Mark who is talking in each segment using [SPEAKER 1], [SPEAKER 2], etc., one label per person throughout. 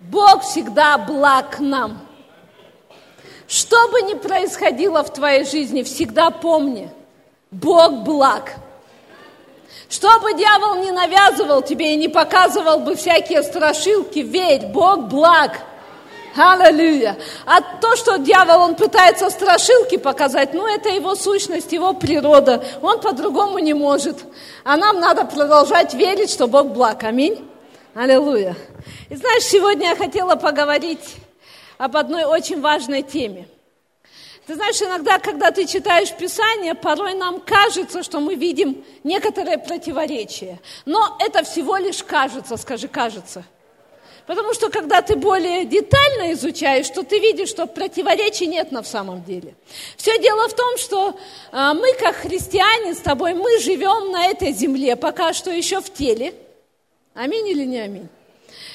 [SPEAKER 1] Бог всегда благ нам. Что бы ни происходило в твоей жизни, всегда помни, Бог благ. Что бы дьявол не навязывал тебе и не показывал бы всякие страшилки, верь, Бог благ. Аллилуйя. А то, что дьявол, он пытается страшилки показать, ну, это его сущность, его природа. Он по-другому не может. А нам надо продолжать верить, что Бог благ. Аминь. Аллилуйя. И знаешь, сегодня я хотела поговорить об одной очень важной теме. Ты знаешь, иногда, когда ты читаешь Писание, порой нам кажется, что мы видим некоторые противоречия. Но это всего лишь кажется, скажи, кажется. Потому что когда ты более детально изучаешь, то ты видишь, что противоречий нет на самом деле. Все дело в том, что а, мы, как христиане с тобой, мы живем на этой земле, пока что еще в теле. Аминь или не аминь?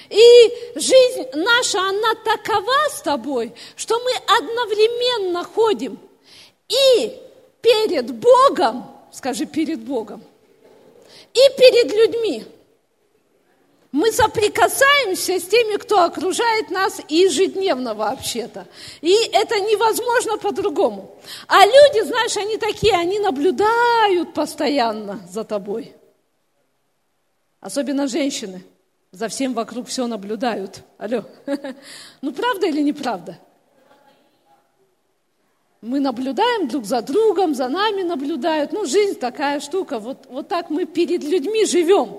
[SPEAKER 1] И жизнь наша, она такова с тобой, что мы одновременно ходим и перед Богом, скажи, перед Богом, и перед людьми. Мы соприкасаемся с теми, кто окружает нас ежедневно вообще-то. И это невозможно по-другому. А люди, знаешь, они такие, они наблюдают постоянно за тобой. Особенно женщины – за всем вокруг все наблюдают. Алло. Ну, правда или неправда? Мы наблюдаем друг за другом, за нами наблюдают. Ну, жизнь такая штука. Вот, вот так мы перед людьми живем.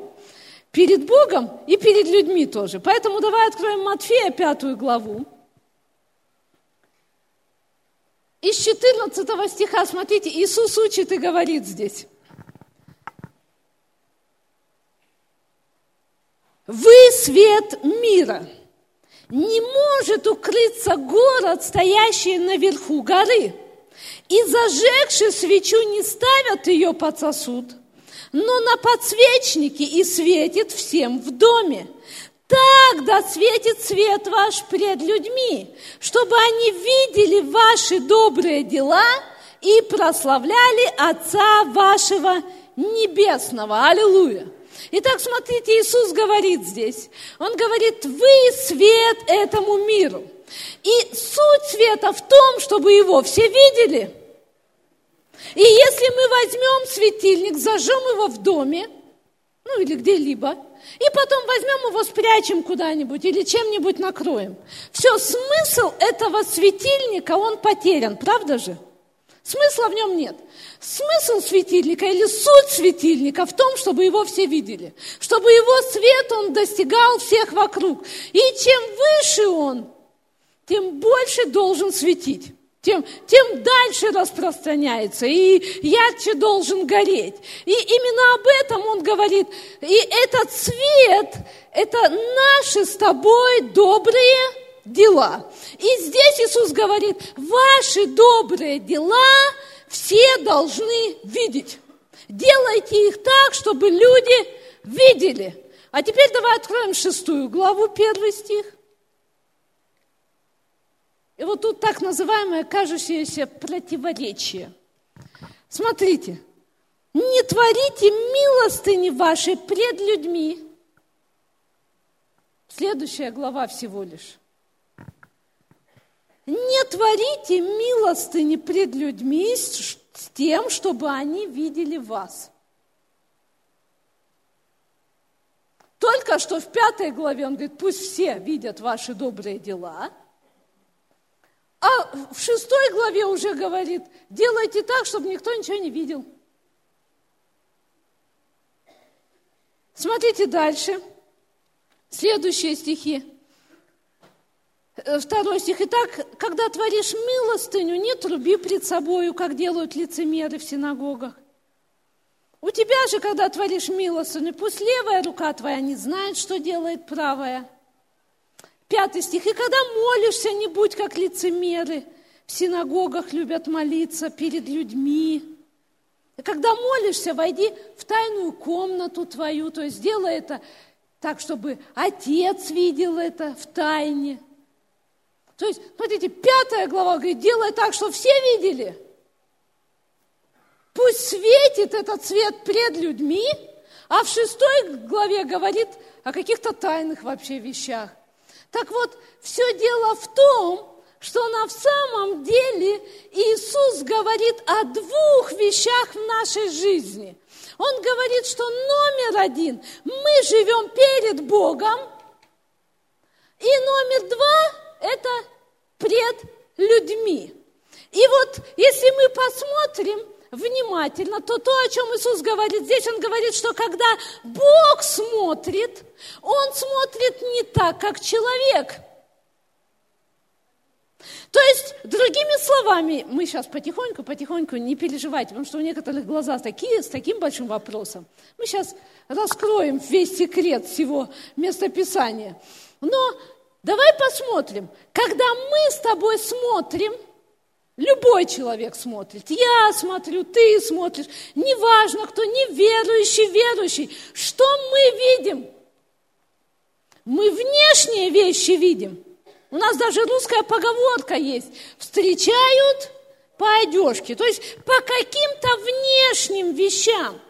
[SPEAKER 1] Перед Богом и перед людьми тоже. Поэтому давай откроем Матфея, пятую главу. Из 14 стиха, смотрите, Иисус учит и говорит здесь. Вы свет мира. Не может укрыться город, стоящий наверху горы. И зажегши свечу не ставят ее под сосуд, но на подсвечнике и светит всем в доме. Так да светит свет ваш пред людьми, чтобы они видели ваши добрые дела и прославляли Отца вашего Небесного. Аллилуйя! Итак, смотрите, Иисус говорит здесь. Он говорит, вы свет этому миру. И суть света в том, чтобы его все видели. И если мы возьмем светильник, зажжем его в доме, ну или где-либо, и потом возьмем его, спрячем куда-нибудь или чем-нибудь накроем. Все, смысл этого светильника, он потерян, правда же? Смысла в нем нет. Смысл светильника или суть светильника в том, чтобы его все видели, чтобы его свет он достигал всех вокруг. И чем выше он, тем больше должен светить. Тем, тем дальше распространяется, и ярче должен гореть. И именно об этом он говорит. И этот свет, это наши с тобой добрые дела. И здесь Иисус говорит, ваши добрые дела все должны видеть. Делайте их так, чтобы люди видели. А теперь давай откроем шестую главу, первый стих. И вот тут так называемое кажущееся противоречие. Смотрите, не творите милостыни вашей пред людьми. Следующая глава всего лишь. Не творите милостыни пред людьми с тем, чтобы они видели вас. Только что в пятой главе он говорит, пусть все видят ваши добрые дела. А в шестой главе уже говорит, делайте так, чтобы никто ничего не видел. Смотрите дальше. Следующие стихи. Э, второй стих. Итак, когда творишь милостыню, не труби пред собою, как делают лицемеры в синагогах. У тебя же, когда творишь милостыню, пусть левая рука твоя не знает, что делает правая. Пятый стих. И когда молишься, не будь как лицемеры. В синагогах любят молиться перед людьми. И когда молишься, войди в тайную комнату твою, то есть сделай это так, чтобы отец видел это в тайне – то есть, смотрите, пятая глава говорит, делай так, чтобы все видели. Пусть светит этот свет пред людьми, а в шестой главе говорит о каких-то тайных вообще вещах. Так вот, все дело в том, что на самом деле Иисус говорит о двух вещах в нашей жизни. Он говорит, что номер один, мы живем перед Богом, и номер два – это пред людьми. И вот если мы посмотрим внимательно, то то, о чем Иисус говорит здесь, Он говорит, что когда Бог смотрит, Он смотрит не так, как человек. То есть, другими словами, мы сейчас потихоньку, потихоньку, не переживайте, потому что у некоторых глаза такие, с таким большим вопросом. Мы сейчас раскроем весь секрет всего местописания. Но давай посмотрим, когда мы с тобой смотрим – Любой человек смотрит. Я смотрю, ты смотришь. Неважно, кто неверующий, верующий. Что мы видим? Мы внешние вещи видим. У нас даже русская поговорка есть. Встречают по одежке. То есть по каким-то внешним вещам.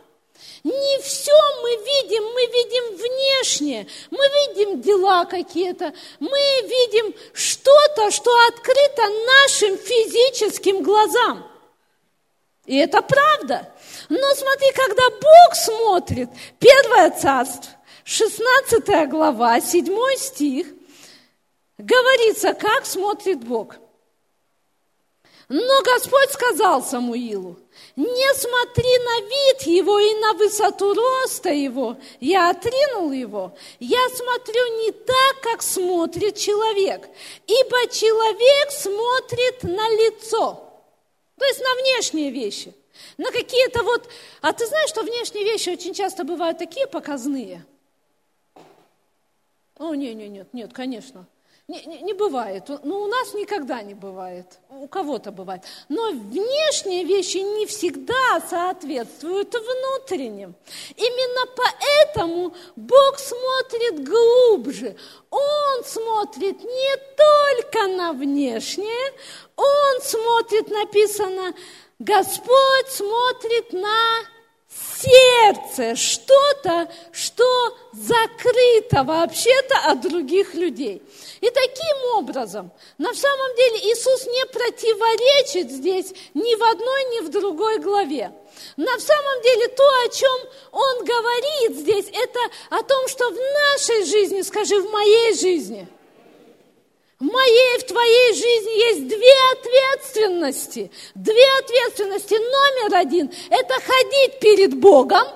[SPEAKER 1] Не все мы видим, мы видим внешнее, мы видим дела какие-то, мы видим что-то, что открыто нашим физическим глазам. И это правда. Но смотри, когда Бог смотрит, Первое царство, 16 глава, 7 стих, говорится, как смотрит Бог. Но Господь сказал Самуилу, не смотри на вид его и на высоту роста его. Я отринул его. Я смотрю не так, как смотрит человек, ибо человек смотрит на лицо, то есть на внешние вещи, на какие-то вот... А ты знаешь, что внешние вещи очень часто бывают такие показные? О, нет, нет, нет, нет, конечно. Не, не, не бывает. Ну, у нас никогда не бывает. У кого-то бывает. Но внешние вещи не всегда соответствуют внутренним. Именно поэтому Бог смотрит глубже. Он смотрит не только на внешнее, Он смотрит, написано, Господь смотрит на сердце, что-то, что закрыто вообще-то от других людей. И таким образом, на самом деле Иисус не противоречит здесь ни в одной, ни в другой главе. На самом деле то, о чем Он говорит здесь, это о том, что в нашей жизни, скажи, в моей жизни – в моей, в твоей жизни есть две ответственности. Две ответственности. Номер один – это ходить перед Богом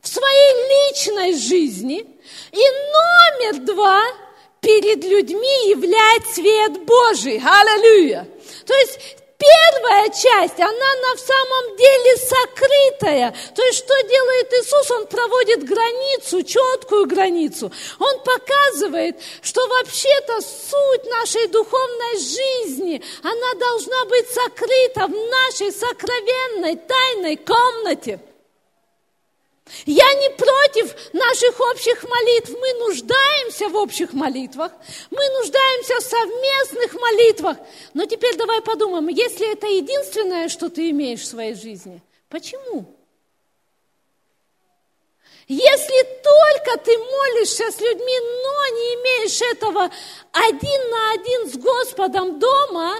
[SPEAKER 1] в своей личной жизни. И номер два – перед людьми являть свет Божий. Аллилуйя. То есть первая часть, она на самом деле сокрытая. То есть что делает Иисус? Он проводит границу, четкую границу. Он показывает, что вообще-то суть нашей духовной жизни, она должна быть сокрыта в нашей сокровенной тайной комнате. Я не против наших общих молитв. Мы нуждаемся в общих молитвах. Мы нуждаемся в совместных молитвах. Но теперь давай подумаем, если это единственное, что ты имеешь в своей жизни, почему? Если только ты молишься с людьми, но не имеешь этого один на один с Господом дома,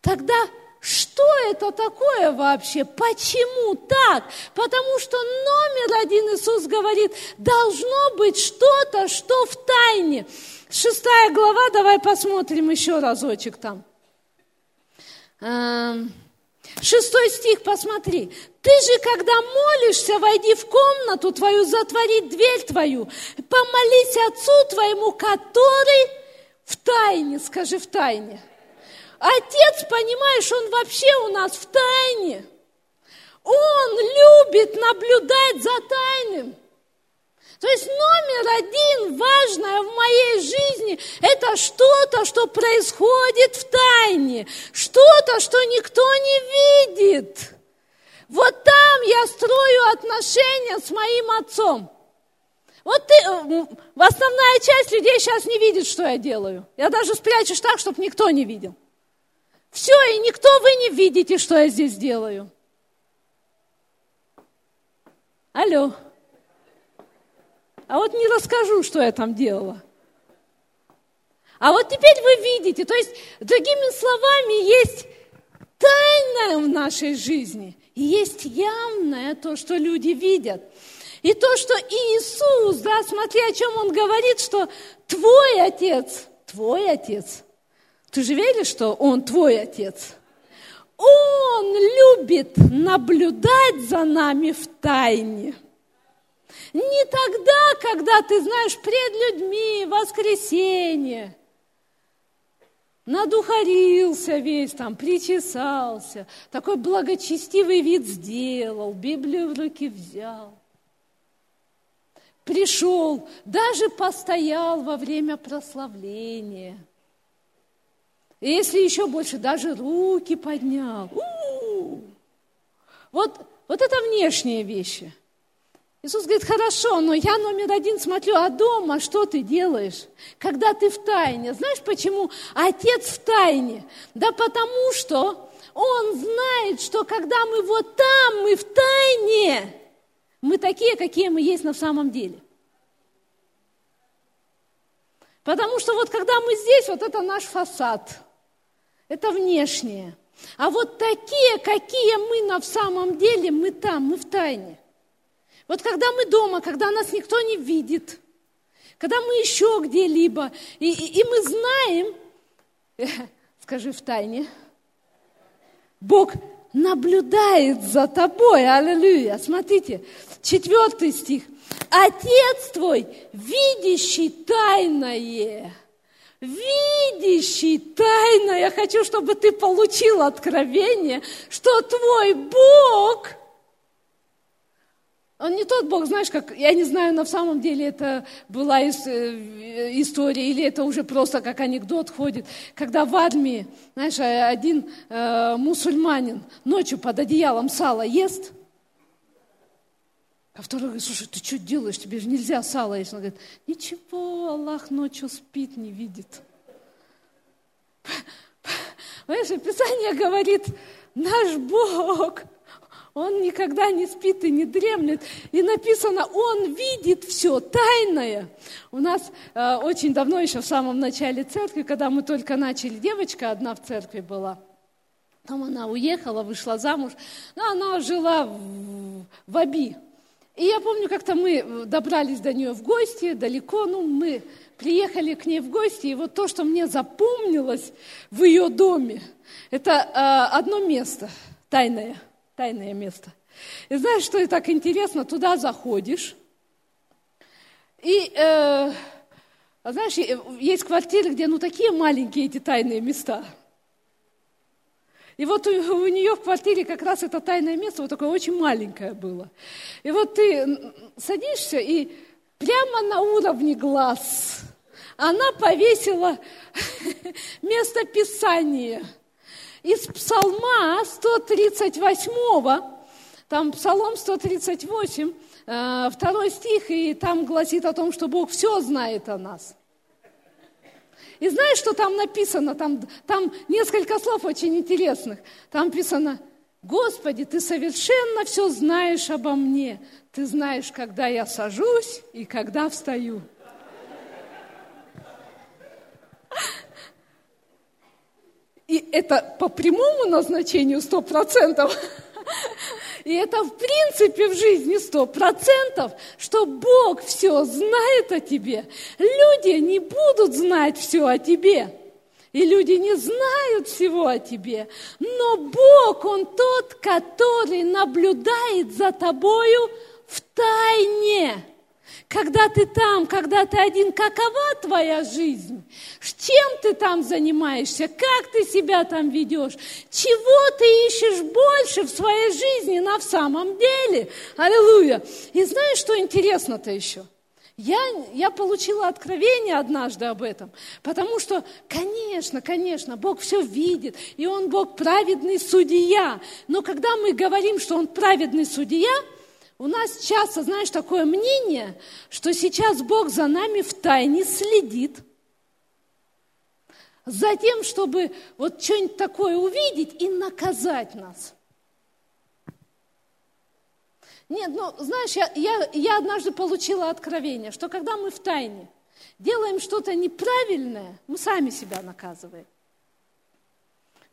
[SPEAKER 1] тогда что это такое вообще? Почему так? Потому что номер один Иисус говорит, должно быть что-то, что в тайне. Шестая глава, давай посмотрим еще разочек там. Эм, шестой стих, посмотри. Ты же, когда молишься, войди в комнату твою, затвори дверь твою, помолись Отцу твоему, который в тайне, скажи в тайне. Отец, понимаешь, он вообще у нас в тайне. Он любит наблюдать за тайным. То есть номер один важное в моей жизни – это что-то, что происходит в тайне, что-то, что никто не видит. Вот там я строю отношения с моим отцом. Вот ты, э, основная часть людей сейчас не видит, что я делаю. Я даже спрячусь так, чтобы никто не видел. Все, и никто вы не видите, что я здесь делаю. Алло. А вот не расскажу, что я там делала. А вот теперь вы видите, то есть, другими словами, есть тайное в нашей жизни, и есть явное то, что люди видят. И то, что Иисус, да, смотри, о чем Он говорит, что твой Отец, твой Отец. Ты же веришь, что Он твой Отец? Он любит наблюдать за нами в тайне. Не тогда, когда ты знаешь пред людьми воскресенье, надухарился весь там, причесался, такой благочестивый вид сделал, Библию в руки взял. Пришел, даже постоял во время прославления. И если еще больше, даже руки поднял. У-у-у. Вот, вот это внешние вещи – Иисус говорит, хорошо, но я номер один смотрю, а дома что ты делаешь? Когда ты в тайне. Знаешь, почему отец в тайне? Да потому что он знает, что когда мы вот там, мы в тайне, мы такие, какие мы есть на самом деле. Потому что вот когда мы здесь, вот это наш фасад, это внешнее. А вот такие, какие мы на самом деле, мы там, мы в тайне. Вот когда мы дома, когда нас никто не видит, когда мы еще где-либо, и, и, и мы знаем, скажи в тайне, Бог наблюдает за тобой, аллилуйя. Смотрите, четвертый стих. Отец твой, видящий тайное, видящий тайное. Я хочу, чтобы ты получил откровение, что твой Бог – он не тот Бог, знаешь, как, я не знаю, на самом деле это была э, история, или это уже просто как анекдот ходит, когда в армии, знаешь, один э, мусульманин ночью под одеялом сало ест, а второй говорит, слушай, ты что делаешь, тебе же нельзя сало есть. Он говорит, ничего, Аллах ночью спит, не видит. Понимаешь, Писание говорит, наш Бог – он никогда не спит и не дремлет. И написано, он видит все тайное. У нас э, очень давно, еще в самом начале церкви, когда мы только начали, девочка одна в церкви была. Там она уехала, вышла замуж. Но она жила в, в Аби. И я помню, как-то мы добрались до нее в гости, далеко, ну, мы приехали к ней в гости, и вот то, что мне запомнилось в ее доме, это э, одно место тайное – тайное место. И знаешь, что и так интересно? Туда заходишь, и, э, знаешь, есть квартиры, где ну такие маленькие эти тайные места. И вот у, у нее в квартире как раз это тайное место вот такое очень маленькое было. И вот ты садишься, и прямо на уровне глаз она повесила место Писания – из Псалма 138, там Псалом 138, э, второй стих, и там гласит о том, что Бог все знает о нас. И знаешь, что там написано? Там, там несколько слов очень интересных. Там написано, Господи, Ты совершенно все знаешь обо мне. Ты знаешь, когда я сажусь и когда встаю. И это по прямому назначению сто процентов. И это в принципе в жизни сто процентов, что Бог все знает о тебе. Люди не будут знать все о тебе. И люди не знают всего о тебе. Но Бог, Он тот, который наблюдает за тобою в тайне. Когда ты там, когда ты один, какова твоя жизнь? Чем ты там занимаешься? Как ты себя там ведешь? Чего ты ищешь больше в своей жизни на самом деле? Аллилуйя! И знаешь, что интересно-то еще? Я, я получила откровение однажды об этом, потому что, конечно, конечно, Бог все видит, и Он Бог праведный судья. Но когда мы говорим, что Он праведный судья – у нас часто, знаешь, такое мнение, что сейчас Бог за нами в тайне следит. За тем, чтобы вот что-нибудь такое увидеть и наказать нас. Нет, ну, знаешь, я, я, я однажды получила откровение, что когда мы в тайне, делаем что-то неправильное, мы сами себя наказываем.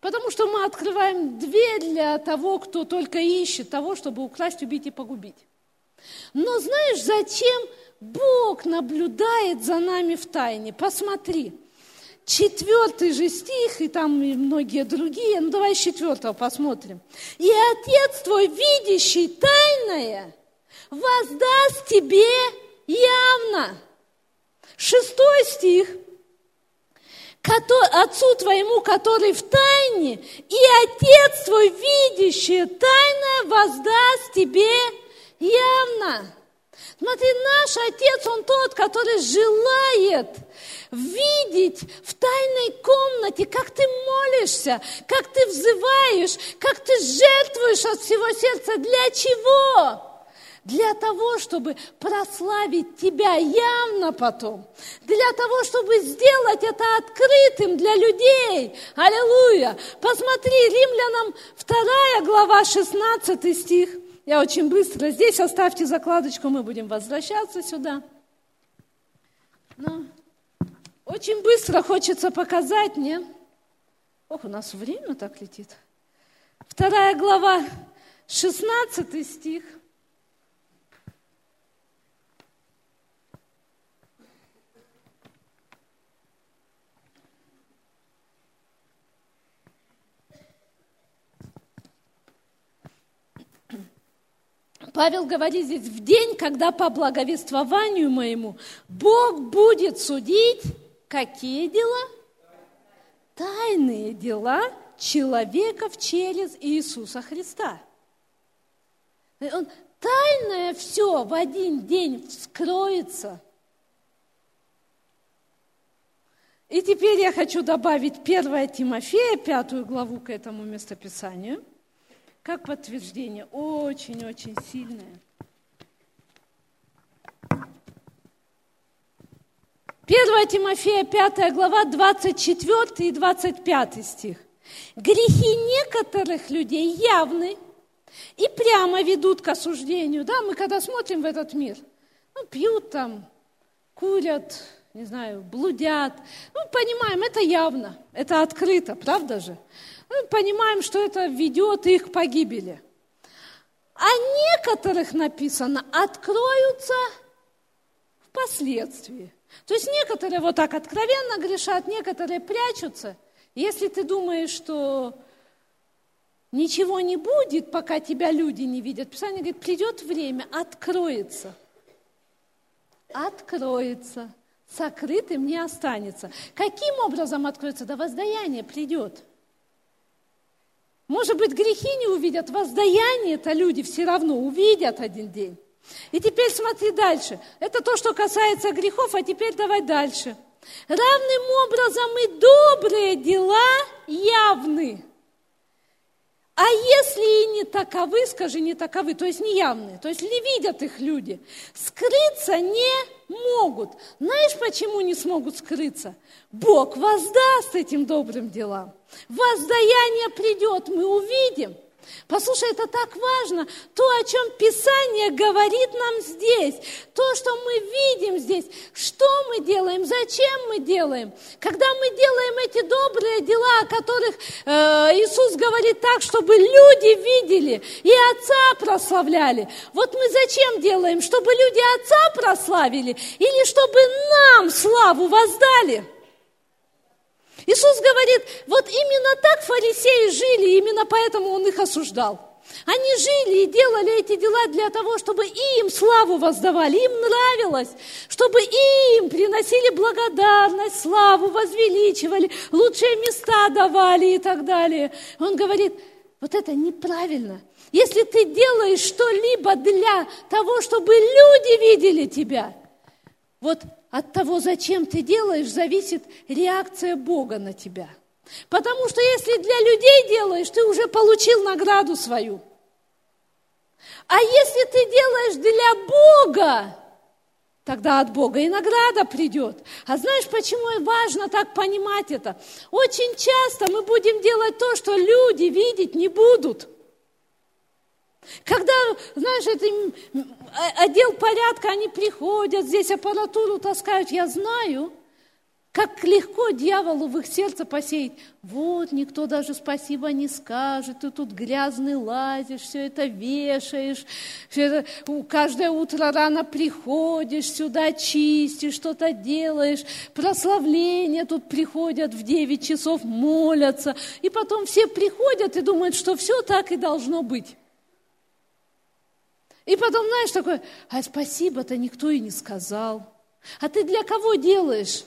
[SPEAKER 1] Потому что мы открываем дверь для того, кто только ищет того, чтобы украсть, убить и погубить. Но знаешь, зачем Бог наблюдает за нами в тайне? Посмотри. Четвертый же стих, и там и многие другие. Ну, давай четвертого посмотрим. «И Отец твой, видящий тайное, воздаст тебе явно». Шестой стих – Отцу твоему, который в тайне, и Отец твой, видящий тайное, воздаст тебе явно. Смотри, наш Отец, Он тот, который желает видеть в тайной комнате, как ты молишься, как ты взываешь, как ты жертвуешь от всего сердца. Для чего? Для того, чтобы прославить Тебя явно потом, для того, чтобы сделать это открытым для людей. Аллилуйя! Посмотри, Римлянам 2 глава 16 стих. Я очень быстро. Здесь оставьте закладочку, мы будем возвращаться сюда. Но очень быстро хочется показать, не? Ох, у нас время так летит. Вторая глава, 16 стих – Павел говорит здесь, в день, когда по благовествованию моему Бог будет судить какие дела? Тайные дела человеков через Иисуса Христа. Он, тайное все в один день вскроется. И теперь я хочу добавить 1 Тимофея, пятую главу к этому местописанию – как подтверждение, очень-очень сильное. Первая Тимофея, 5 глава, 24 и 25 стих. Грехи некоторых людей явны и прямо ведут к осуждению. Да, мы когда смотрим в этот мир, ну, пьют там, курят, не знаю, блудят. Ну, понимаем, это явно, это открыто, правда же? Мы понимаем, что это ведет их к погибели. А некоторых написано откроются впоследствии. То есть некоторые вот так откровенно грешат, некоторые прячутся. Если ты думаешь, что ничего не будет, пока тебя люди не видят, Писание говорит, придет время, откроется. Откроется. Сокрытым не останется. Каким образом откроется? Да воздаяние придет. Может быть, грехи не увидят, воздаяние-то люди все равно увидят один день. И теперь смотри дальше. Это то, что касается грехов, а теперь давай дальше. Равным образом и добрые дела явны. А если и не таковы, скажи, не таковы, то есть не явные, то есть не видят их люди, скрыться не могут. Знаешь, почему не смогут скрыться? Бог воздаст этим добрым делам. Воздаяние придет, мы увидим – Послушай, это так важно. То, о чем Писание говорит нам здесь, то, что мы видим здесь, что мы делаем, зачем мы делаем. Когда мы делаем эти добрые дела, о которых э, Иисус говорит так, чтобы люди видели и Отца прославляли. Вот мы зачем делаем? Чтобы люди Отца прославили или чтобы нам славу воздали? Иисус говорит, вот именно так фарисеи жили, именно поэтому Он их осуждал. Они жили и делали эти дела для того, чтобы им славу воздавали, им нравилось, чтобы им приносили благодарность, славу, возвеличивали, лучшие места давали и так далее. Он говорит, вот это неправильно. Если ты делаешь что-либо для того, чтобы люди видели тебя, вот от того, зачем ты делаешь, зависит реакция Бога на тебя. Потому что если для людей делаешь, ты уже получил награду свою. А если ты делаешь для Бога, тогда от Бога и награда придет. А знаешь, почему важно так понимать это? Очень часто мы будем делать то, что люди видеть не будут – Когда, знаешь, это отдел порядка, они приходят, здесь аппаратуру таскают, я знаю – как легко дьяволу в их сердце посеять. Вот, никто даже спасибо не скажет, ты тут грязный лазишь, все это вешаешь, все это, каждое утро рано приходишь, сюда чистишь, что-то делаешь, прославления тут приходят в 9 часов, молятся, и потом все приходят и думают, что все так и должно быть. И потом, знаешь, такое, а спасибо-то никто и не сказал. А ты для кого делаешь?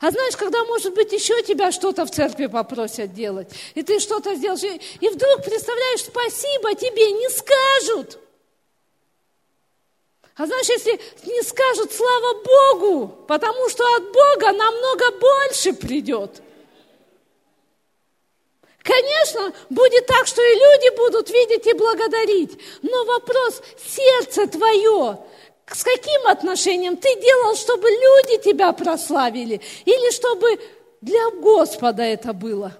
[SPEAKER 1] А знаешь, когда, может быть, еще тебя что-то в церкви попросят делать, и ты что-то сделаешь, и вдруг, представляешь, спасибо тебе не скажут. А знаешь, если не скажут, слава Богу, потому что от Бога намного больше придет. Конечно, будет так, что и люди будут видеть и благодарить. Но вопрос, сердце твое, с каким отношением? Ты делал, чтобы люди тебя прославили или чтобы для Господа это было?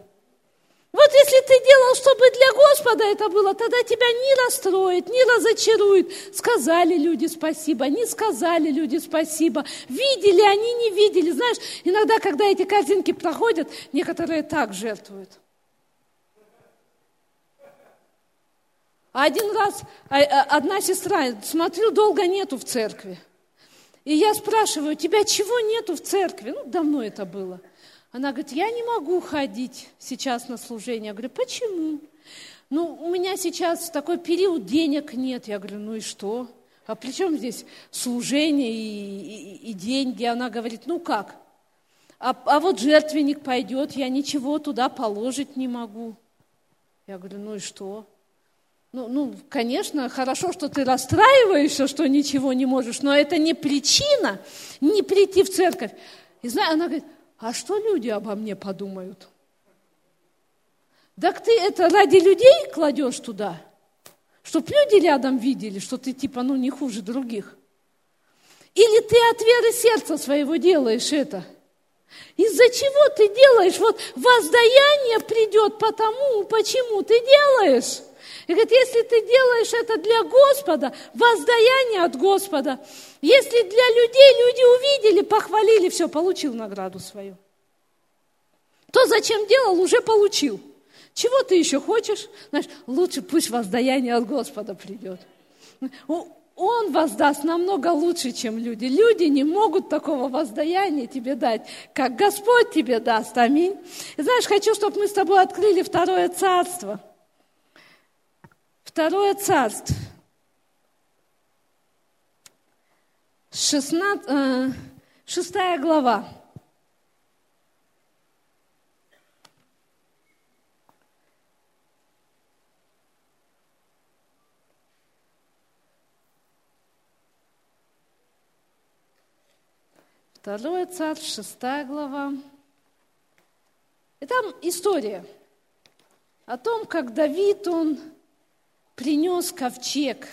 [SPEAKER 1] Вот если ты делал, чтобы для Господа это было, тогда тебя не расстроит, не разочарует. Сказали люди спасибо, не сказали люди спасибо. Видели они, не видели. Знаешь, иногда, когда эти картинки проходят, некоторые так жертвуют – Один раз а, а, одна сестра, смотрю, долго нету в церкви. И я спрашиваю, тебя чего нету в церкви? Ну, давно это было. Она говорит, я не могу ходить сейчас на служение. Я говорю, почему? Ну, у меня сейчас такой период, денег нет. Я говорю, ну и что? А при чем здесь служение и, и, и деньги? Она говорит, ну как? А, а вот жертвенник пойдет, я ничего туда положить не могу. Я говорю, ну и что? Ну, ну, конечно, хорошо, что ты расстраиваешься, что ничего не можешь, но это не причина не прийти в церковь. И знаешь, она говорит, а что люди обо мне подумают? Так ты это ради людей кладешь туда, чтобы люди рядом видели, что ты типа, ну, не хуже других. Или ты от веры сердца своего делаешь это? Из-за чего ты делаешь? Вот воздаяние придет потому, почему ты делаешь. И говорит, если ты делаешь это для Господа, воздаяние от Господа, если для людей люди увидели, похвалили, все, получил награду свою. То, зачем делал, уже получил. Чего ты еще хочешь? Знаешь, лучше пусть воздаяние от Господа придет. Он воздаст намного лучше, чем люди. Люди не могут такого воздаяния тебе дать, как Господь тебе даст. Аминь. И знаешь, хочу, чтобы мы с тобой открыли второе царство – Второе царство. 16, э, глава. Второе царство, шестая глава. И там история о том, как Давид, он принес ковчег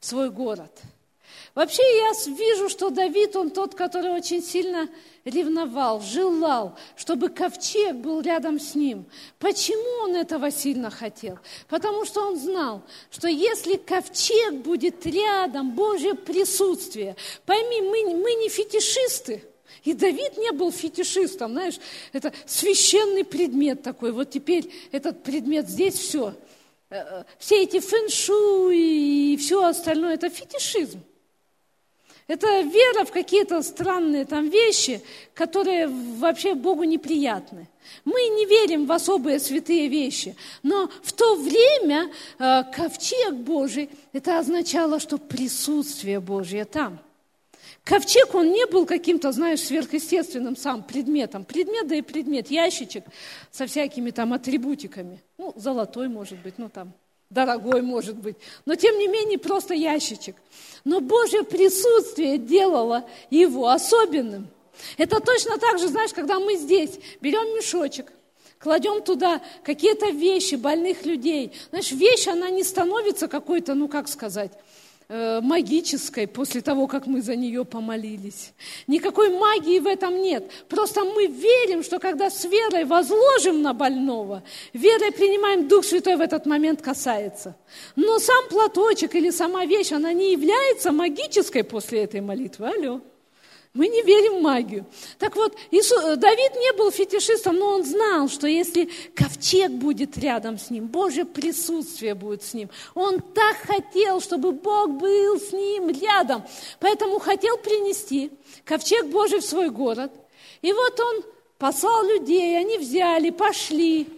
[SPEAKER 1] в свой город. Вообще я вижу, что Давид, он тот, который очень сильно ревновал, желал, чтобы ковчег был рядом с ним. Почему он этого сильно хотел? Потому что он знал, что если ковчег будет рядом, Божье присутствие, пойми, мы, мы не фетишисты, и Давид не был фетишистом, знаешь, это священный предмет такой. Вот теперь этот предмет здесь все – все эти фэншуй и все остальное, это фетишизм. Это вера в какие-то странные там вещи, которые вообще Богу неприятны. Мы не верим в особые святые вещи, но в то время э, ковчег Божий, это означало, что присутствие Божье там. Ковчег, он не был каким-то, знаешь, сверхъестественным сам предметом. Предмет, да и предмет, ящичек со всякими там атрибутиками. Ну, золотой, может быть, ну там, дорогой, может быть. Но, тем не менее, просто ящичек. Но Божье присутствие делало его особенным. Это точно так же, знаешь, когда мы здесь берем мешочек, кладем туда какие-то вещи больных людей. Знаешь, вещь, она не становится какой-то, ну как сказать, магической после того, как мы за нее помолились. Никакой магии в этом нет. Просто мы верим, что когда с верой возложим на больного, верой принимаем Дух Святой в этот момент касается. Но сам платочек или сама вещь, она не является магической после этой молитвы. Алло. Мы не верим в магию. Так вот, Иисус, э, Давид не был фетишистом, но он знал, что если ковчег будет рядом с ним, Божье присутствие будет с ним. Он так хотел, чтобы Бог был с ним рядом. Поэтому хотел принести ковчег Божий в свой город. И вот он послал людей, они взяли, пошли.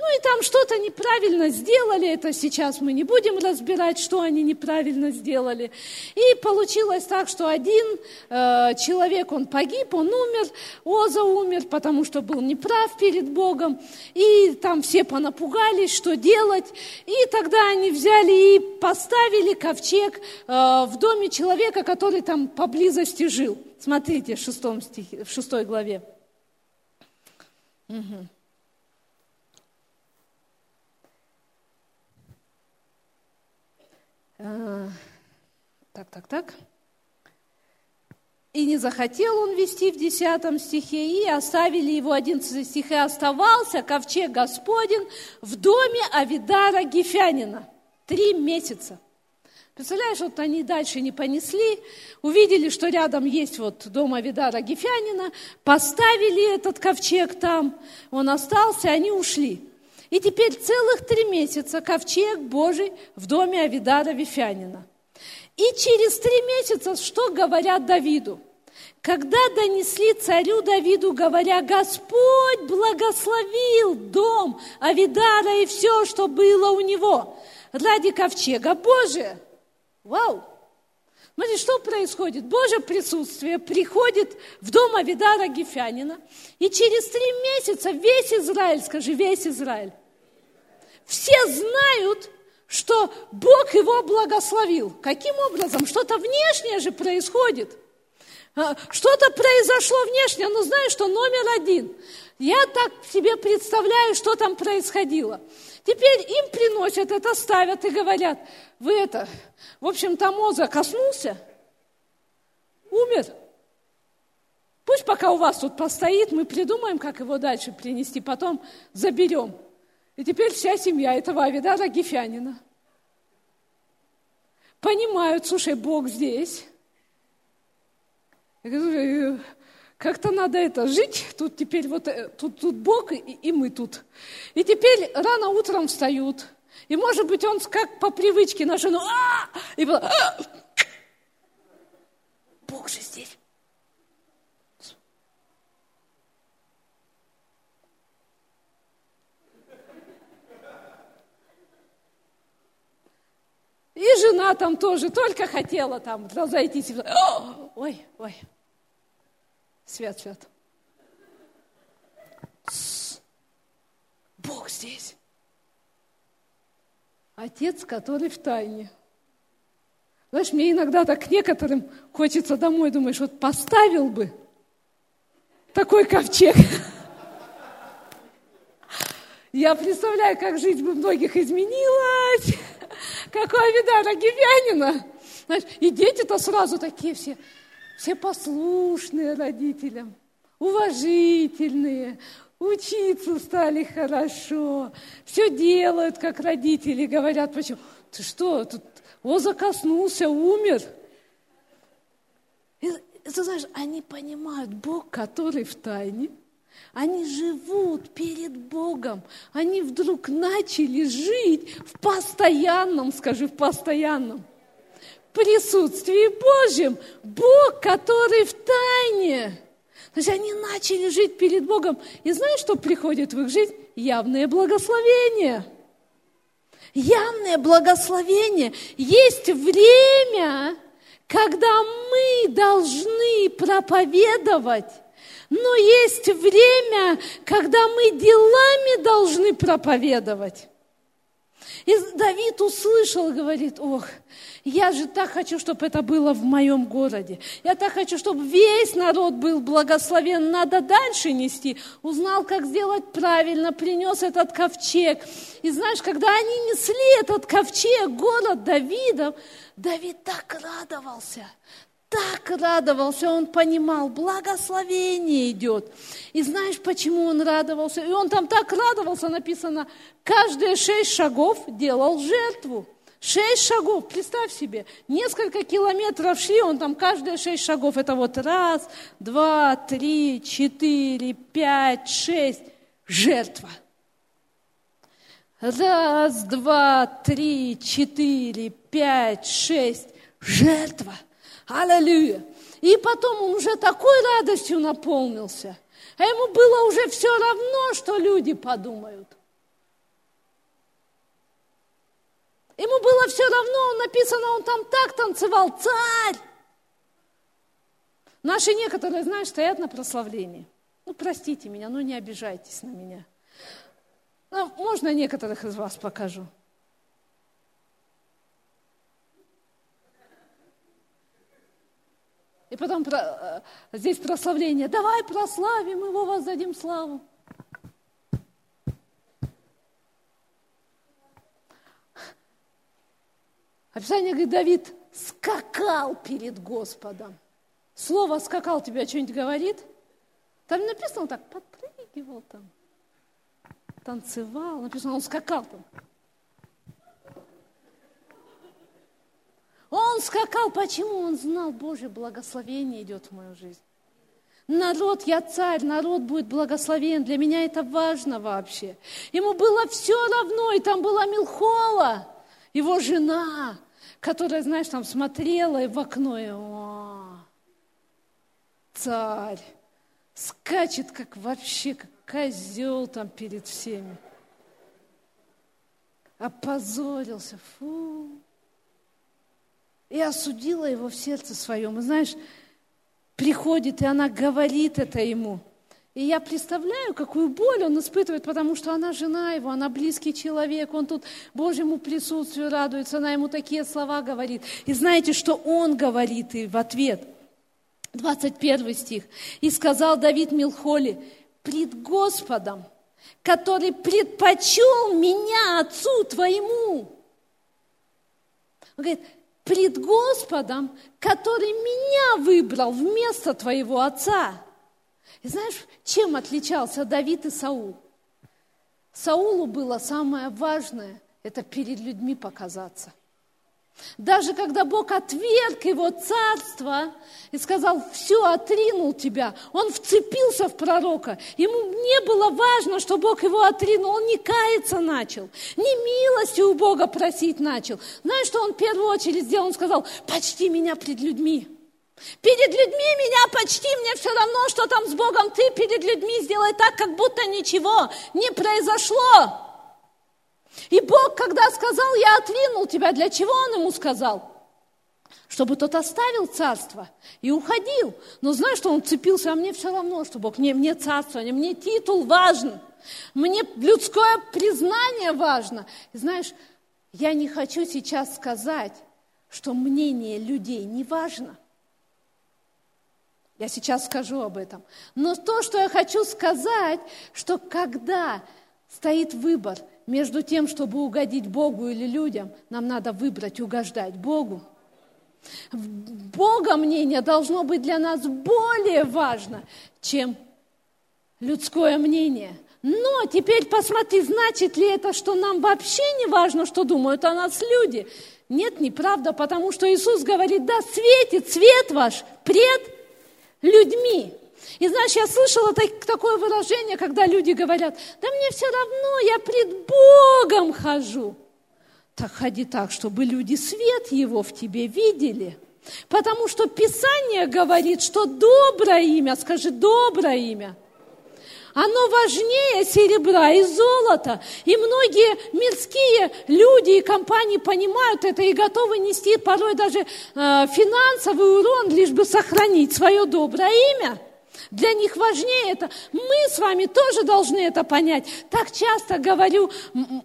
[SPEAKER 1] Ну и там что-то неправильно сделали, это сейчас мы не будем разбирать, что они неправильно сделали. И получилось так, что один э, человек, он погиб, он умер, Оза умер, потому что был неправ перед Богом. И там все понапугались, что делать. И тогда они взяли и поставили ковчег э, в доме человека, который там поблизости жил. Смотрите, в, шестом стихе, в шестой главе. Угу. Так, так, так. И не захотел он вести в 10 стихе, и оставили его 11 стихе. Оставался ковчег Господень в доме Авидара Гефянина. Три месяца. Представляешь, вот они дальше не понесли, увидели, что рядом есть вот дом Авидара Гефянина, поставили этот ковчег там, он остался, они ушли. И теперь целых три месяца ковчег Божий в доме Авидара Вифянина. И через три месяца что говорят Давиду? Когда донесли царю Давиду, говоря, Господь благословил дом Авидара и все, что было у него, ради ковчега Божия. Вау! Смотрите, что происходит? Божье присутствие приходит в дом Авидара Гефянина, и через три месяца весь Израиль, скажи, весь Израиль, все знают, что Бог его благословил. Каким образом? Что-то внешнее же происходит. А, что-то произошло внешнее, но знаешь, что номер один. Я так себе представляю, что там происходило. Теперь им приносят это, ставят и говорят, вы это, в общем, Тамоза коснулся, умер. Пусть пока у вас тут постоит, мы придумаем, как его дальше принести, потом заберем. И теперь вся семья этого Авидара Гефянина понимают, слушай, Бог здесь. Э, как-то надо это жить, тут теперь вот, э, тут, тут Бог и, и мы тут. И теперь рано утром встают. И, может быть, он как по привычке на жену, а! и потом, а! Бог же здесь. И жена там тоже только хотела там разойтись. Ой, ой. Свят, свят. Бог здесь. Отец, который в тайне. Знаешь, мне иногда так к некоторым хочется домой, думаешь, вот поставил бы такой ковчег. Я представляю, как жизнь бы многих изменилась какая вида Рагивянина. Знаешь, и дети-то сразу такие все, все послушные родителям, уважительные, учиться стали хорошо, все делают, как родители говорят. Почему? Ты что, тут Оза коснулся, умер. И, ты знаешь, они понимают, Бог, который в тайне – они живут перед Богом. Они вдруг начали жить в постоянном, скажи, в постоянном присутствии Божьем. Бог, который в тайне. То есть они начали жить перед Богом. И знаешь, что приходит в их жизнь? Явное благословение. Явное благословение. Есть время, когда мы должны проповедовать но есть время, когда мы делами должны проповедовать. И Давид услышал, говорит, ох, я же так хочу, чтобы это было в моем городе. Я так хочу, чтобы весь народ был благословен. Надо дальше нести. Узнал, как сделать правильно, принес этот ковчег. И знаешь, когда они несли этот ковчег, город Давидов, Давид так радовался так радовался, он понимал, благословение идет. И знаешь, почему он радовался? И он там так радовался, написано, каждые шесть шагов делал жертву. Шесть шагов, представь себе, несколько километров шли, он там каждые шесть шагов, это вот раз, два, три, четыре, пять, шесть, жертва. Раз, два, три, четыре, пять, шесть, жертва – Аллилуйя. И потом он уже такой радостью наполнился. А ему было уже все равно, что люди подумают. Ему было все равно, он написано, он там так танцевал, царь. Наши некоторые, знаешь, стоят на прославлении. Ну, простите меня, ну не обижайтесь на меня. Ну, можно некоторых из вас покажу. И потом про, э, здесь прославление. Давай прославим его, воздадим славу. Описание говорит, Давид скакал перед Господом. Слово «скакал» тебя что-нибудь говорит? Там написано так, подпрыгивал там, танцевал. Написано, он скакал там. Он скакал, почему он знал, Божье благословение идет в мою жизнь. Народ, я царь, народ будет благословен. Для меня это важно вообще. Ему было все равно, и там была Милхола, его жена, которая, знаешь, там смотрела и в окно, и о, царь, скачет, как вообще, как козел там перед всеми. Опозорился, фу и осудила его в сердце своем. И знаешь, приходит, и она говорит это ему. И я представляю, какую боль он испытывает, потому что она жена его, она близкий человек, он тут Божьему присутствию радуется, она ему такие слова говорит. И знаете, что он говорит и в ответ? 21 стих. «И сказал Давид Милхоли, пред Господом, который предпочел меня отцу твоему». Он говорит, пред Господом, который меня выбрал вместо твоего отца. И знаешь, чем отличался Давид и Саул? Саулу было самое важное – это перед людьми показаться. Даже когда Бог отверг его царство и сказал, все, отринул тебя, он вцепился в пророка. Ему не было важно, что Бог его отринул, он не каяться начал, не милости у Бога просить начал. Знаешь, что он в первую очередь сделал? Он сказал, почти меня пред людьми. Перед людьми меня почти, мне все равно, что там с Богом, ты перед людьми сделай так, как будто ничего не произошло. И Бог, когда сказал, я отвинул тебя, для чего Он ему сказал? Чтобы тот оставил царство и уходил. Но знаешь, что он цепился, а мне все равно, что Бог, мне, мне царство, мне титул важен. Мне людское признание важно. И знаешь, я не хочу сейчас сказать, что мнение людей не важно. Я сейчас скажу об этом. Но то, что я хочу сказать, что когда стоит выбор – между тем, чтобы угодить Богу или людям, нам надо выбрать угождать Богу. Бога мнение должно быть для нас более важно, чем людское мнение. Но теперь посмотри, значит ли это, что нам вообще не важно, что думают о нас люди? Нет, неправда, потому что Иисус говорит, да светит свет ваш пред людьми. И знаешь, я слышала так, такое выражение, когда люди говорят, да мне все равно, я пред Богом хожу. Так ходи так, чтобы люди свет Его в тебе видели. Потому что Писание говорит, что доброе имя, скажи, доброе имя, оно важнее серебра и золота. И многие мирские люди и компании понимают это и готовы нести порой даже э, финансовый урон, лишь бы сохранить свое доброе имя. Для них важнее это. Мы с вами тоже должны это понять. Так часто говорю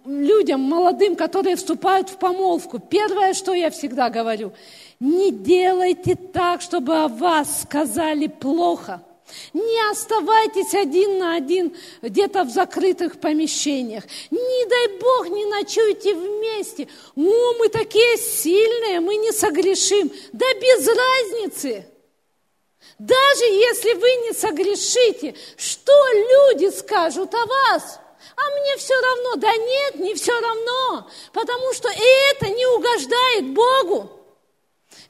[SPEAKER 1] людям, молодым, которые вступают в помолвку. Первое, что я всегда говорю, не делайте так, чтобы о вас сказали плохо. Не оставайтесь один на один где-то в закрытых помещениях. Не дай Бог, не ночуйте вместе. О, мы такие сильные, мы не согрешим. Да без разницы. Даже если вы не согрешите, что люди скажут о вас? А мне все равно. Да нет, не все равно. Потому что это не угождает Богу.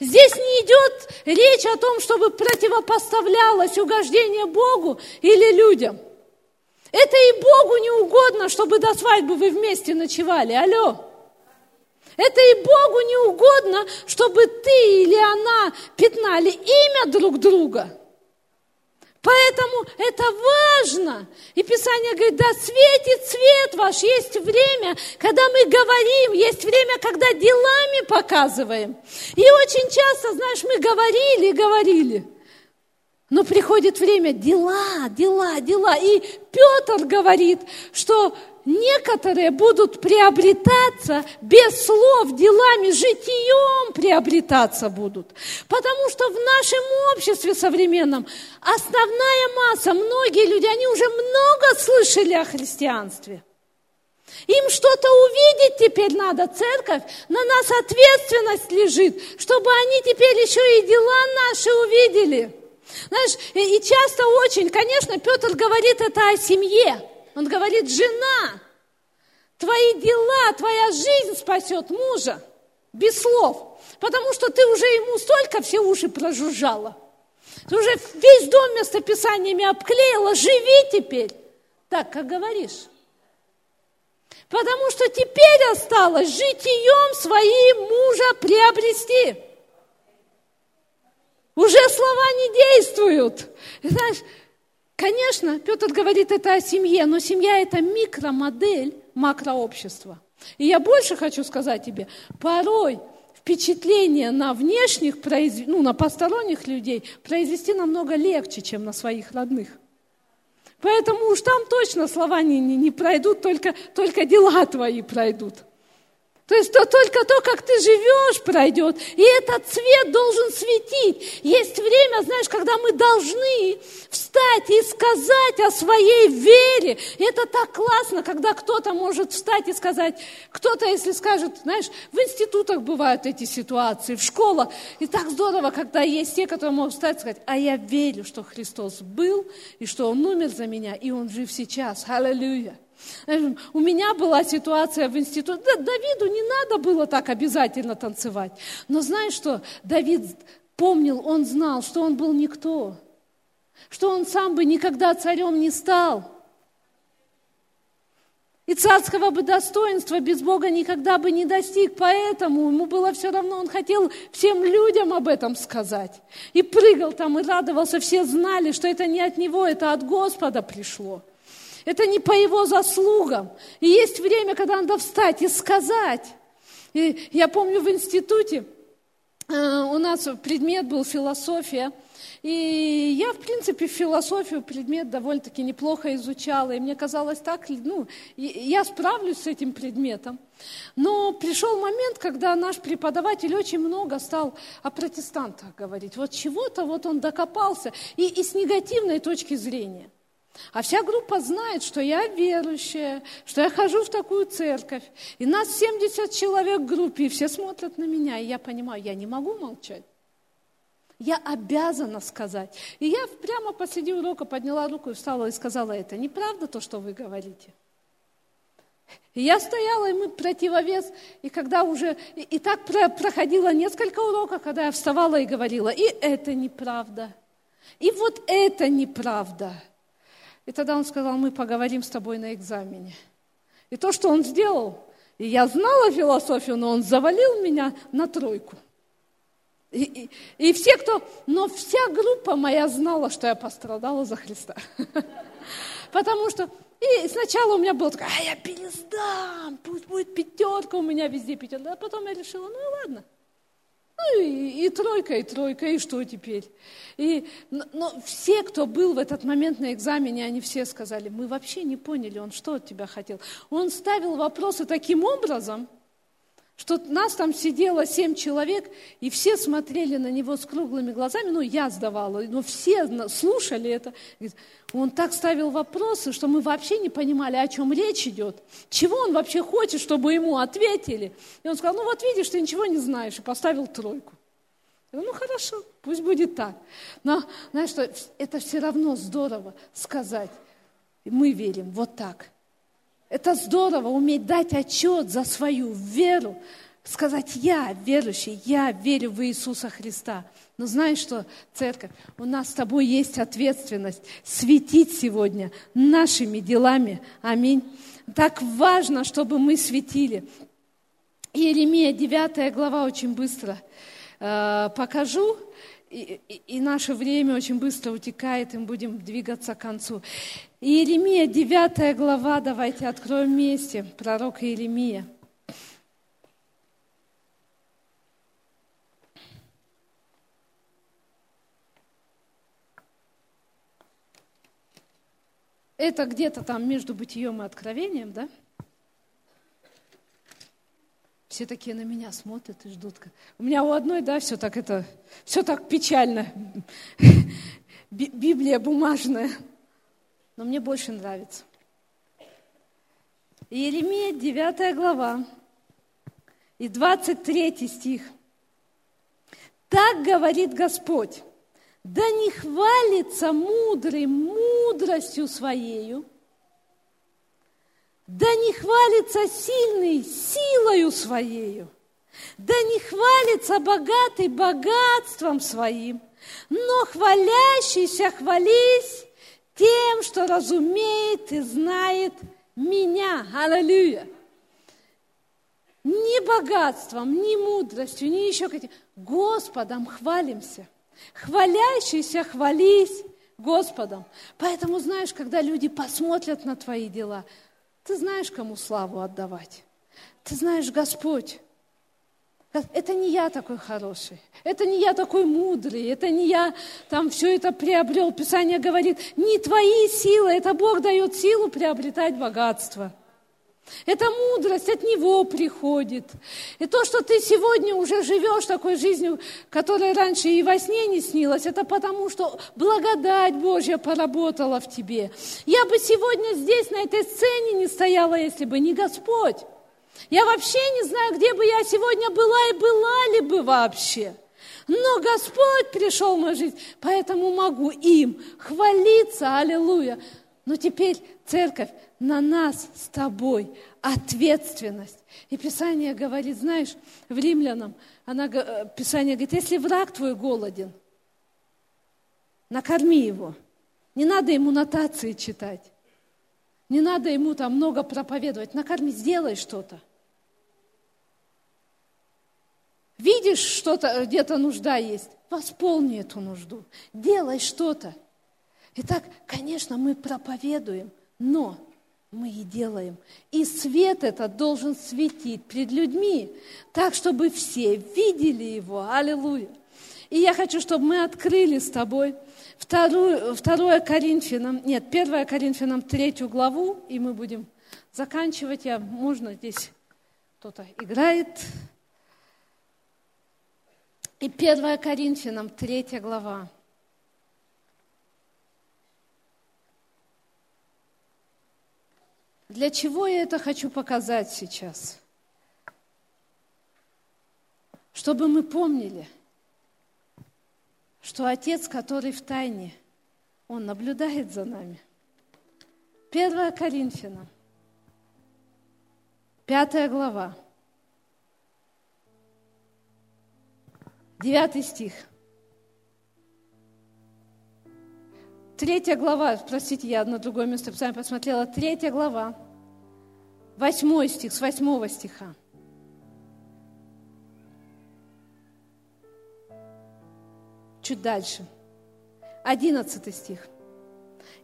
[SPEAKER 1] Здесь не идет речь о том, чтобы противопоставлялось угождение Богу или людям. Это и Богу не угодно, чтобы до свадьбы вы вместе ночевали. Алло. Это и Богу не угодно, чтобы ты или она пятнали имя друг друга. Поэтому это важно. И Писание говорит, да светит цвет ваш. Есть время, когда мы говорим, есть время, когда делами показываем. И очень часто, знаешь, мы говорили говорили. Но приходит время дела, дела, дела. И Петр говорит, что некоторые будут приобретаться без слов, делами, житием приобретаться будут. Потому что в нашем обществе современном основная масса, многие люди, они уже много слышали о христианстве. Им что-то увидеть теперь надо, церковь, на нас ответственность лежит, чтобы они теперь еще и дела наши увидели. Знаешь, и часто очень, конечно, Петр говорит это о семье, он говорит, жена, твои дела, твоя жизнь спасет мужа. Без слов. Потому что ты уже ему столько все уши прожужжала. Ты уже весь дом местописаниями обклеила. Живи теперь. Так, как говоришь. Потому что теперь осталось житием своим мужа приобрести. Уже слова не действуют. Знаешь, Конечно, Петр говорит это о семье, но семья это микромодель макрообщества. И я больше хочу сказать тебе, порой впечатление на внешних, ну, на посторонних людей произвести намного легче, чем на своих родных. Поэтому уж там точно слова не, не, не пройдут, только, только дела твои пройдут. То есть то, только то, как ты живешь, пройдет. И этот цвет должен светить. Есть время, знаешь, когда мы должны встать и сказать о своей вере. И это так классно, когда кто-то может встать и сказать. Кто-то, если скажет, знаешь, в институтах бывают эти ситуации, в школах. И так здорово, когда есть те, которые могут встать и сказать, а я верю, что Христос был, и что Он умер за меня, и Он жив сейчас. Аллилуйя. У меня была ситуация в институте. Да, Давиду не надо было так обязательно танцевать. Но знаешь что? Давид помнил, он знал, что он был никто. Что он сам бы никогда царем не стал. И царского бы достоинства без Бога никогда бы не достиг. Поэтому ему было все равно, он хотел всем людям об этом сказать. И прыгал там, и радовался. Все знали, что это не от него, это от Господа пришло. Это не по его заслугам. И есть время, когда надо встать и сказать. И я помню в институте э, у нас предмет был философия. И я, в принципе, философию предмет довольно-таки неплохо изучала. И мне казалось так, ну, я справлюсь с этим предметом. Но пришел момент, когда наш преподаватель очень много стал о протестантах говорить. Вот чего-то вот он докопался. И, и с негативной точки зрения. А вся группа знает, что я верующая, что я хожу в такую церковь. И нас 70 человек в группе, и все смотрят на меня. И я понимаю, я не могу молчать. Я обязана сказать. И я прямо посреди урока подняла руку и встала и сказала, это неправда то, что вы говорите. И я стояла, и мы противовес, и когда уже, и, и так про, проходило несколько уроков, когда я вставала и говорила, и это неправда, и вот это неправда. И тогда он сказал, мы поговорим с тобой на экзамене. И то, что он сделал, и я знала философию, но он завалил меня на тройку. И, и, и все, кто... Но вся группа моя знала, что я пострадала за Христа. Потому что... И сначала у меня было такое, а я пересдам, пусть будет пятерка, у меня везде пятерка. А потом я решила, ну ладно. Ну и, и тройка, и тройка, и что теперь? И, но, но все, кто был в этот момент на экзамене, они все сказали, мы вообще не поняли, он что от тебя хотел. Он ставил вопросы таким образом, что нас там сидело семь человек, и все смотрели на него с круглыми глазами, ну, я сдавала, но все слушали это. Он так ставил вопросы, что мы вообще не понимали, о чем речь идет, чего он вообще хочет, чтобы ему ответили. И он сказал, ну вот видишь, ты ничего не знаешь, и поставил тройку. Я говорю, ну хорошо, пусть будет так. Но, знаешь что, это все равно здорово сказать. Мы верим вот так – это здорово уметь дать отчет за свою веру, сказать, я верующий, я верю в Иисуса Христа. Но знаешь что, церковь, у нас с тобой есть ответственность светить сегодня нашими делами. Аминь. Так важно, чтобы мы светили. Иеремия 9 глава очень быстро э, покажу и, и, наше время очень быстро утекает, и мы будем двигаться к концу. Иеремия, 9 глава, давайте откроем вместе, пророк Иеремия. Это где-то там между бытием и откровением, да? Все такие на меня смотрят и ждут. У меня у одной, да, все так это, все так печально. Библия бумажная. Но мне больше нравится. Иеремия, 9 глава, и 23 стих. Так говорит Господь, да не хвалится мудрый мудростью своею, да не хвалится сильный силою своею, да не хвалится богатый богатством своим, но хвалящийся хвались тем, что разумеет и знает меня. Аллилуйя! Ни богатством, ни мудростью, ни еще каким. Господом хвалимся. Хвалящийся хвались Господом. Поэтому, знаешь, когда люди посмотрят на твои дела – ты знаешь, кому славу отдавать. Ты знаешь, Господь, это не я такой хороший, это не я такой мудрый, это не я там все это приобрел. Писание говорит, не твои силы, это Бог дает силу приобретать богатство. Это мудрость от Него приходит. И то, что ты сегодня уже живешь такой жизнью, которая раньше и во сне не снилась, это потому, что благодать Божья поработала в тебе. Я бы сегодня здесь, на этой сцене не стояла, если бы не Господь. Я вообще не знаю, где бы я сегодня была и была ли бы вообще. Но Господь пришел в мою жизнь, поэтому могу им хвалиться, аллилуйя. Но теперь, церковь, на нас с тобой ответственность. И Писание говорит, знаешь, в римлянам, она, э, Писание говорит, если враг твой голоден, накорми его. Не надо ему нотации читать. Не надо ему там много проповедовать. Накорми, сделай что-то. Видишь, что-то где-то нужда есть, восполни эту нужду. Делай что-то. Итак, конечно, мы проповедуем, но мы и делаем. И свет этот должен светить перед людьми, так, чтобы все видели его. Аллилуйя. И я хочу, чтобы мы открыли с тобой вторую, второе Коринфянам, нет, первое Коринфянам третью главу, и мы будем заканчивать. Я, можно здесь кто-то играет. И первое Коринфянам третья глава. Для чего я это хочу показать сейчас? Чтобы мы помнили, что Отец, который в тайне, Он наблюдает за нами. 1 Коринфянам, 5 глава, 9 стих. Третья глава, простите, я на другое место посмотрела, третья глава, Восьмой стих, с восьмого стиха. Чуть дальше. Одиннадцатый стих.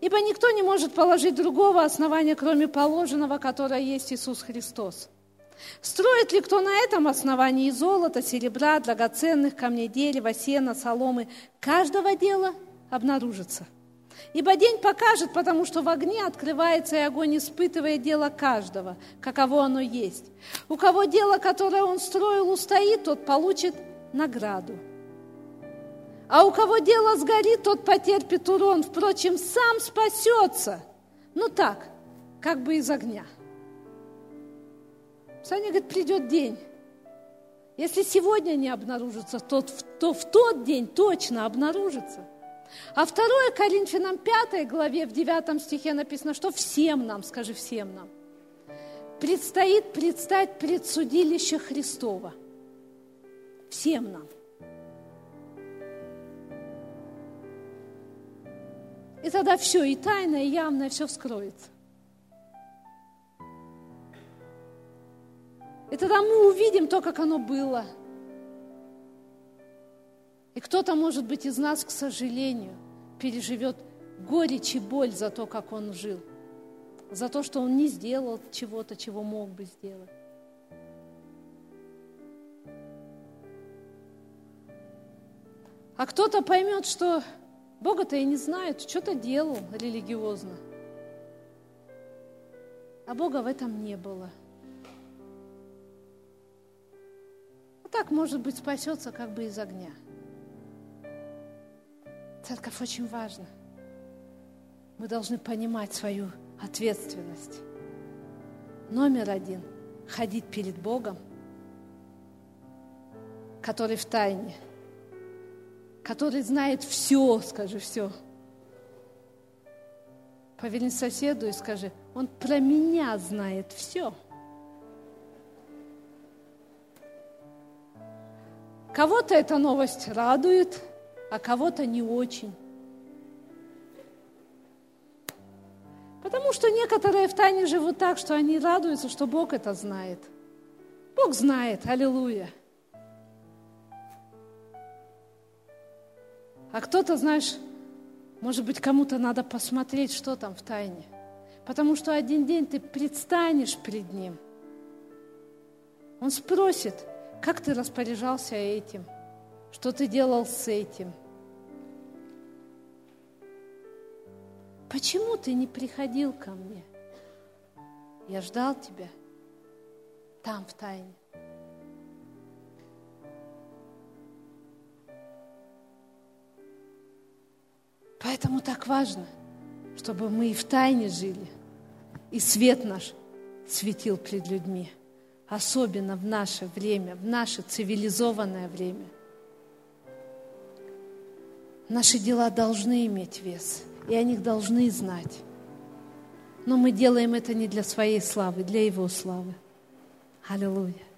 [SPEAKER 1] Ибо никто не может положить другого основания, кроме положенного, которое есть Иисус Христос. Строит ли кто на этом основании золота, серебра, драгоценных камней, дерева, сена, соломы? Каждого дела обнаружится. Ибо день покажет, потому что в огне открывается и огонь испытывает дело каждого, каково оно есть. У кого дело, которое он строил, устоит, тот получит награду. А у кого дело сгорит, тот потерпит урон. Впрочем, сам спасется. Ну так, как бы из огня. Саня говорит, придет день. Если сегодня не обнаружится, то, то в тот день точно обнаружится. А 2 Коринфянам 5 главе в 9 стихе написано, что всем нам, скажи всем нам, предстоит предстать пред судилище Христова. Всем нам. И тогда все, и тайное, и явное, все вскроется. И тогда мы увидим то, как оно было. И кто-то, может быть, из нас, к сожалению, переживет горечь и боль за то, как он жил. За то, что он не сделал чего-то, чего мог бы сделать. А кто-то поймет, что Бога-то и не знает, что-то делал религиозно. А Бога в этом не было – так, может быть, спасется как бы из огня. Церковь очень важна. Мы должны понимать свою ответственность. Номер один – ходить перед Богом, который в тайне, который знает все, скажи все. Поверни соседу и скажи, он про меня знает все – Кого-то эта новость радует, а кого-то не очень. Потому что некоторые в тайне живут так, что они радуются, что Бог это знает. Бог знает, аллилуйя. А кто-то, знаешь, может быть, кому-то надо посмотреть, что там в тайне. Потому что один день ты предстанешь пред Ним. Он спросит, как ты распоряжался этим? Что ты делал с этим? Почему ты не приходил ко мне? Я ждал тебя там, в тайне. Поэтому так важно, чтобы мы и в тайне жили, и свет наш светил пред людьми особенно в наше время, в наше цивилизованное время. Наши дела должны иметь вес, и о них должны знать. Но мы делаем это не для своей славы, для Его славы. Аллилуйя.